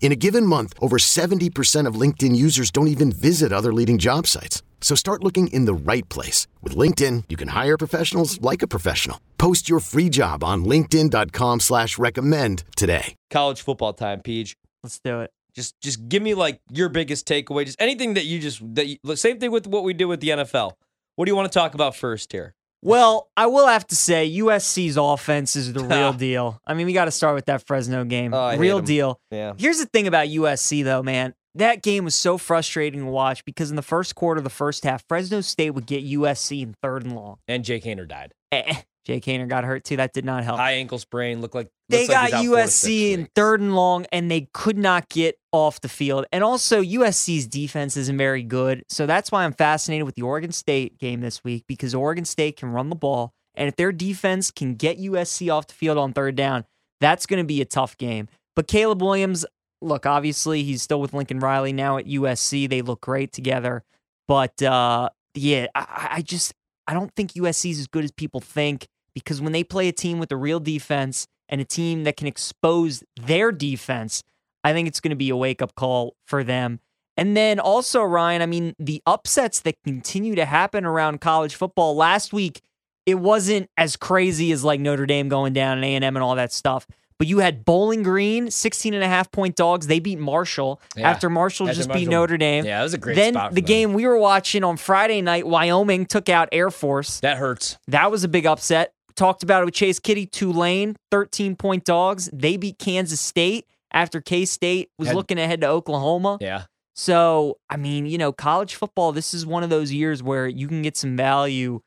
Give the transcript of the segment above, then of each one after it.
In a given month, over 70% of LinkedIn users don't even visit other leading job sites. So start looking in the right place. With LinkedIn, you can hire professionals like a professional. Post your free job on linkedin.com slash recommend today. college football time, Peach. Let's do it. Just just give me like your biggest takeaway, just anything that you just that you, same thing with what we did with the NFL. What do you want to talk about first here? Well, I will have to say USC's offense is the real deal. I mean, we got to start with that Fresno game. Oh, real deal. Yeah. Here's the thing about USC though, man. That game was so frustrating to watch because in the first quarter, the first half, Fresno State would get USC in third and long. And Jake Haener died. Eh, eh. Jake Haener got hurt too. That did not help. High ankle sprain. Look like they like got out four to six USC in third and long, and they could not get off the field. And also, USC's defense isn't very good. So that's why I'm fascinated with the Oregon State game this week because Oregon State can run the ball. And if their defense can get USC off the field on third down, that's going to be a tough game. But Caleb Williams, look, obviously, he's still with Lincoln Riley now at USC. They look great together. But uh, yeah, I, I just I don't think USC is as good as people think because when they play a team with a real defense and a team that can expose their defense, I think it's going to be a wake up call for them. And then also, Ryan, I mean, the upsets that continue to happen around college football. Last week, it wasn't as crazy as like Notre Dame going down and A&M and all that stuff. But you had Bowling Green, 16 and a half point dogs. They beat Marshall Yeah. after Marshall After just beat Notre Dame. Yeah, that was a great then the them. game we were watching on Friday night, Wyoming took out Air Force. That hurts. That was a big upset. Talked about it with Chase Kitty, Tulane, 13 point dogs. They beat Kansas State after K State was looking ahead to Oklahoma. Yeah. So, I mean, you know, college football, this is one of those years where you can get some value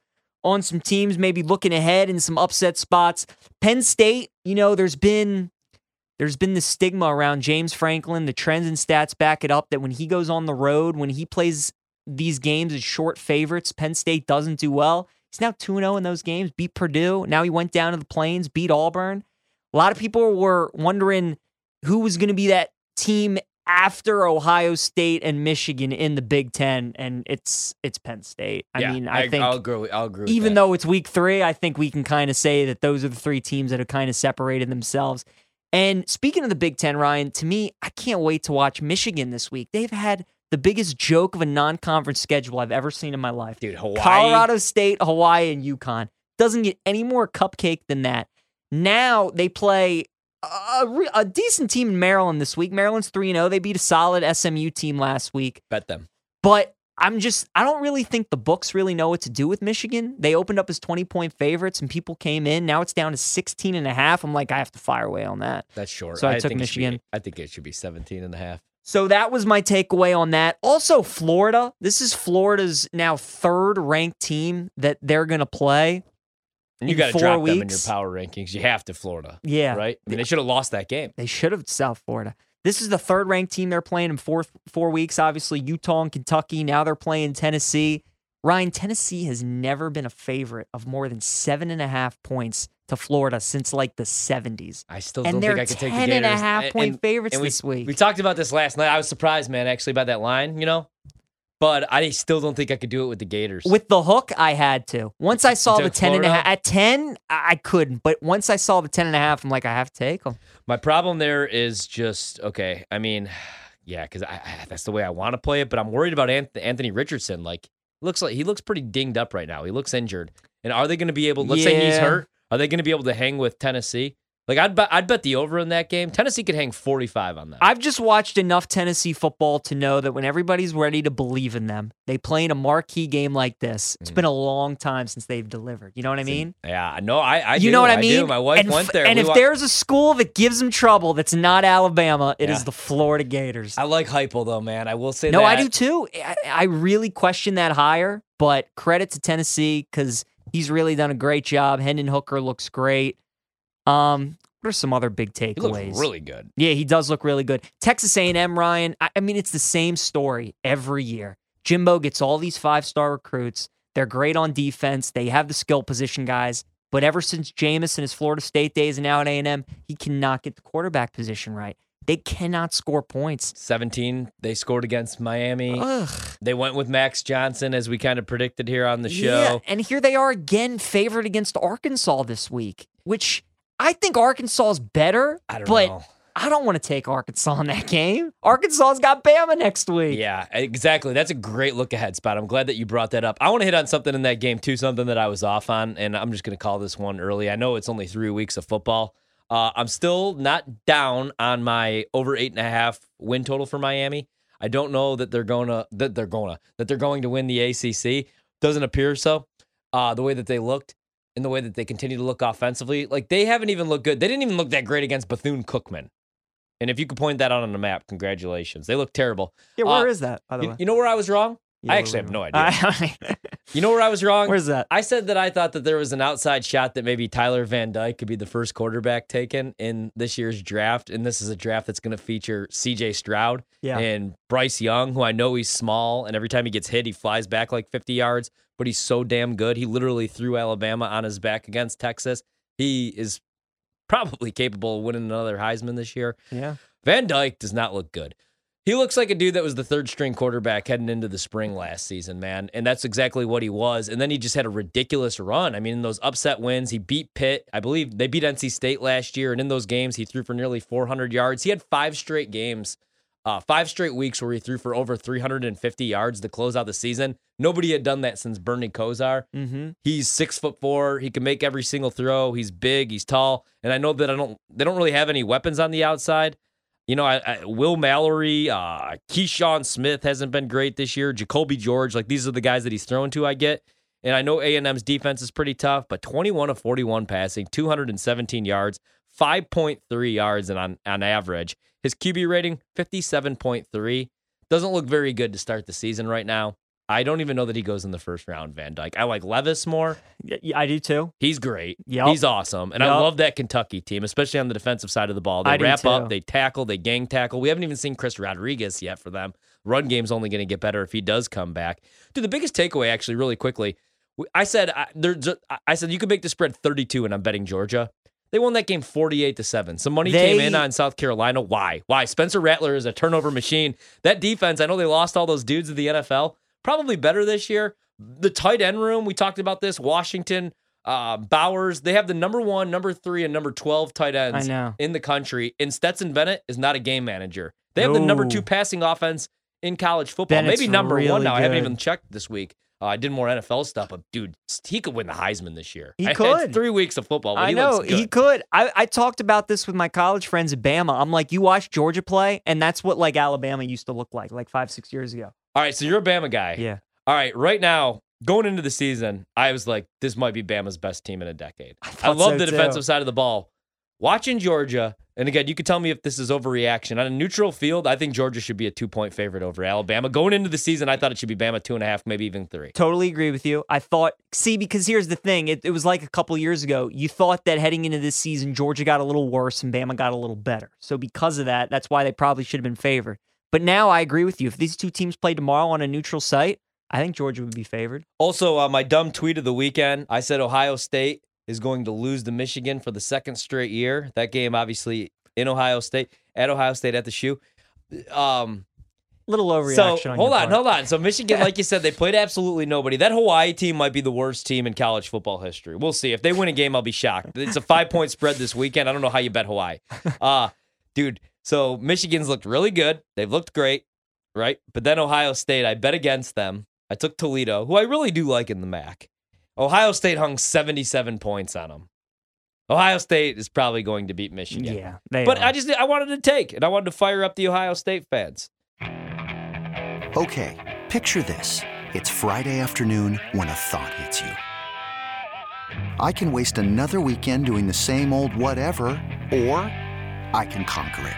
on some teams maybe looking ahead in some upset spots. Penn State, you know, there's been there's been the stigma around James Franklin. The trends and stats back it up that when he goes on the road, when he plays these games as short favorites, Penn State doesn't do well. He's now 2 0 in those games, beat Purdue. Now he went down to the Plains, beat Auburn. A lot of people were wondering who was going to be that team after Ohio State and Michigan in the Big Ten, and it's it's Penn State. I yeah, mean, I, think I'll agree. I'll agree. even though it's week three, I think we can kind of say that those are the three teams that have kind of separated themselves. And speaking of the Big Ten, Ryan, to me, I can't wait to watch Michigan this week. They've had the biggest joke of a non-conference schedule I've ever seen in my life. dude, Hawaii. Colorado State, Hawaii, and UConn. Doesn't get any more cupcake than that. Now they play a, re- a decent team in Maryland this week. Maryland's 3 0. They beat a solid SMU team last week. Bet them. But I'm just, I don't really think the books really know what to do with Michigan. They opened up as 20 point favorites and people came in. Now it's down to 16 and a half. I'm like, I have to fire away on that. That's short. So I took think it be- Michigan. I think it should be 17 and a half. So that was my takeaway on that. Also, Florida. This is Florida's now third ranked team that they're going to play. And you got to drop them in your power rankings. You have to Florida. Yeah. Right? I mean, they should have lost that game. They should have South Florida. This is the third ranked team they're playing in four four weeks. Obviously, Utah and Kentucky. Now they're playing Tennessee. Ryan, Tennessee has never been a favorite of more than seven and a half points to Florida since like the 70s. I still And don't think I could take the 10 Gators. and a half point favorites we, this week. We talked about this last night. I was surprised, man, actually, about that line, you know? But I still don't think I could do it with the Gators. With the hook, I had to. Once I saw the took 10 and a half, at 10, I couldn't. But once I saw the 10 and a half, I'm like, I have to take them. My problem there is just okay. I mean, yeah, because I, I, that's the way I want to play it. But I'm worried about Anth- Anthony Richardson. Like, looks like he looks pretty dinged up right now. He looks injured. And are they going to be able? Let's say he's hurt. Are they going to be able to hang with Tennessee? Like I'd bet I'd bet the over in that game. Tennessee could hang 45 on that. I've just watched enough Tennessee football to know that when everybody's ready to believe in them, they play in a marquee game like this. It's Mm. been a long time since they've delivered. You know what I mean? yeah, no, I, I you do, know what I do. mean? My wife and went there. And We if wa- there's a school that gives them trouble that's not Alabama, it is Yeah. the Florida Gators. I like Heupel though, man. I will say no, that. I do too. I, I really question that hire, but credit to Tennessee because he's really done a great job. Hendon Hooker looks great. Um, what are some other big takeaways? He looks really good. Yeah, he does look really good. Texas A&M, Ryan. I, I mean, it's the same story every year. Jimbo gets all these five-star recruits. They're great on defense. They have the skill position guys. But ever since Jameis and his Florida State days and now at A&M, he cannot get the quarterback position right. They cannot score points. 17 they scored against Miami. Ugh. They went with Max Johnson as we kind of predicted here on the Yeah, show. and here they are again favored against Arkansas this week, which I think Arkansas is better. I don't but know. I don't want to take Arkansas in that game. Arkansas's got Bama next week. Yeah, exactly. That's a great look ahead spot. I'm glad that you brought that up. I want to hit on something in that game too, something that I was off on, and I'm just going to call this one early. I know it's only three weeks of football. Uh, I'm still not down on my over eight and a half win total for Miami. I don't know that they're going to that they're going to that they're going to win the ACC. Doesn't appear so. Uh, the way that they looked and the way that they continue to look offensively, like they haven't even looked good. They didn't even look that great against Bethune Cookman. And if you could point that out on the map, congratulations. They look terrible. Yeah, where Uh, is that, by the You, way? you know where I was wrong? Yeah, I actually have no idea. You know where I was wrong? Where's that? I said that I thought that there was an outside shot that maybe Tyler Van Dyke could be the first quarterback taken in this year's draft. And this is a draft that's going to feature CJ Stroud Yeah. and Bryce Young, who I know he's small. And every time he gets hit, he flies back like 50 yards, but he's so damn good. He literally threw Alabama on his back against Texas. He is probably capable of winning another Heisman this year. Yeah. Van Dyke does not look good. He looks like a dude that was the third string quarterback heading into the spring last season, man. And that's exactly what he was. And then he just had a ridiculous run. I mean, in those upset wins, he beat Pitt. I believe they beat NC State last year. And in those games, he threw for nearly 400 yards. He had five straight games, uh, five straight weeks where he threw for over 350 yards to close out the season. Nobody had done that since Bernie Kosar. Mm-hmm. He's six foot four. He can make every single throw. He's big. He's tall. And I know that I don't. They don't really have any weapons on the outside. You know, I, I, Will Mallory, uh, Keyshawn Smith hasn't been great this year. Jacolby George, like these are the guys that he's thrown to. I get, and I know A and M's defense is pretty tough, but 21 of 41 passing, 217 yards, 5.3 yards, and on on average, his QB rating 57.3 doesn't look very good to start the season right now. I don't even know that he goes in the first round, Van Dyke. I like Levis more. Yeah, I do too. He's great. Yup. He's awesome. And I love that Kentucky team, especially on the defensive side of the ball. They I wrap up, they tackle, they gang tackle. We haven't even seen Chris Rodriguez yet for them. Run game's only going to get better if he does come back. Dude, the biggest takeaway, actually, really quickly, I said I, there's a- I said you could make the spread 32, and I'm betting Georgia. They won that game 48 to 7. Some money came in on South Carolina. Why? Why? Spencer Rattler is a turnover machine. That defense, I know they lost all those dudes in the NFL. Probably better this year. The tight end room, we talked about this. Washington, uh, Bowers, they have the number one, number three, and number 12 tight ends in the country. And Stetson Bennett is not a game manager. They have the number two passing offense in college football. Bennett's Maybe number one really now. I haven't even checked this week. Uh, I did more NFL stuff, but dude, he could win the Heisman this year. He I- could. three weeks of football. But I he know good. he could. I, I talked about this with my college friends at Bama. I'm like, you watch Georgia play, and that's what like Alabama used to look like, like five, six years ago. All right, so you're a Bama guy. Yeah. All right, right now, going into the season, I was like, this might be Bama's best team in a decade. I, thought love so, the too. defensive side of the ball. Watching Georgia, and again, you could tell me if this is overreaction. On a neutral field, I think Georgia should be a two point favorite over Alabama. Going into the season, I thought it should be Bama two and a half, maybe even three. Totally agree with you. I thought, see, because here's the thing. It, it was like a couple years ago. You thought that heading into this season, Georgia got a little worse and Bama got a little better. So because of that, that's why they probably should have been favored. But now I agree with you. If these two teams play tomorrow on a neutral site, I think Georgia would be favored. Also, uh, my dumb tweet of the weekend, I said Ohio State is going to lose to Michigan for the second straight year. That game, obviously, in Ohio State, at Ohio State at the shoe. Um, Little overreaction. So on hold on, part. hold on. So Michigan, like you said, they played absolutely nobody. That Hawaii team might be the worst team in college football history. We'll see. If they win a game, I'll be shocked. It's a five point spread this weekend. I don't know how you bet Hawaii, uh, dude. So Michigan's looked really good. They've looked great, right? But then Ohio State, I bet against them. I took Toledo, who I really do like in the MAC. Ohio State hung seventy seven points on them. Ohio State is probably going to beat Michigan. Yeah, they But are. I just I wanted to take and I wanted to fire up the Ohio State fans. Okay, picture this. It's Friday afternoon when a thought hits you. I can waste another weekend doing the same old whatever, or I can conquer it.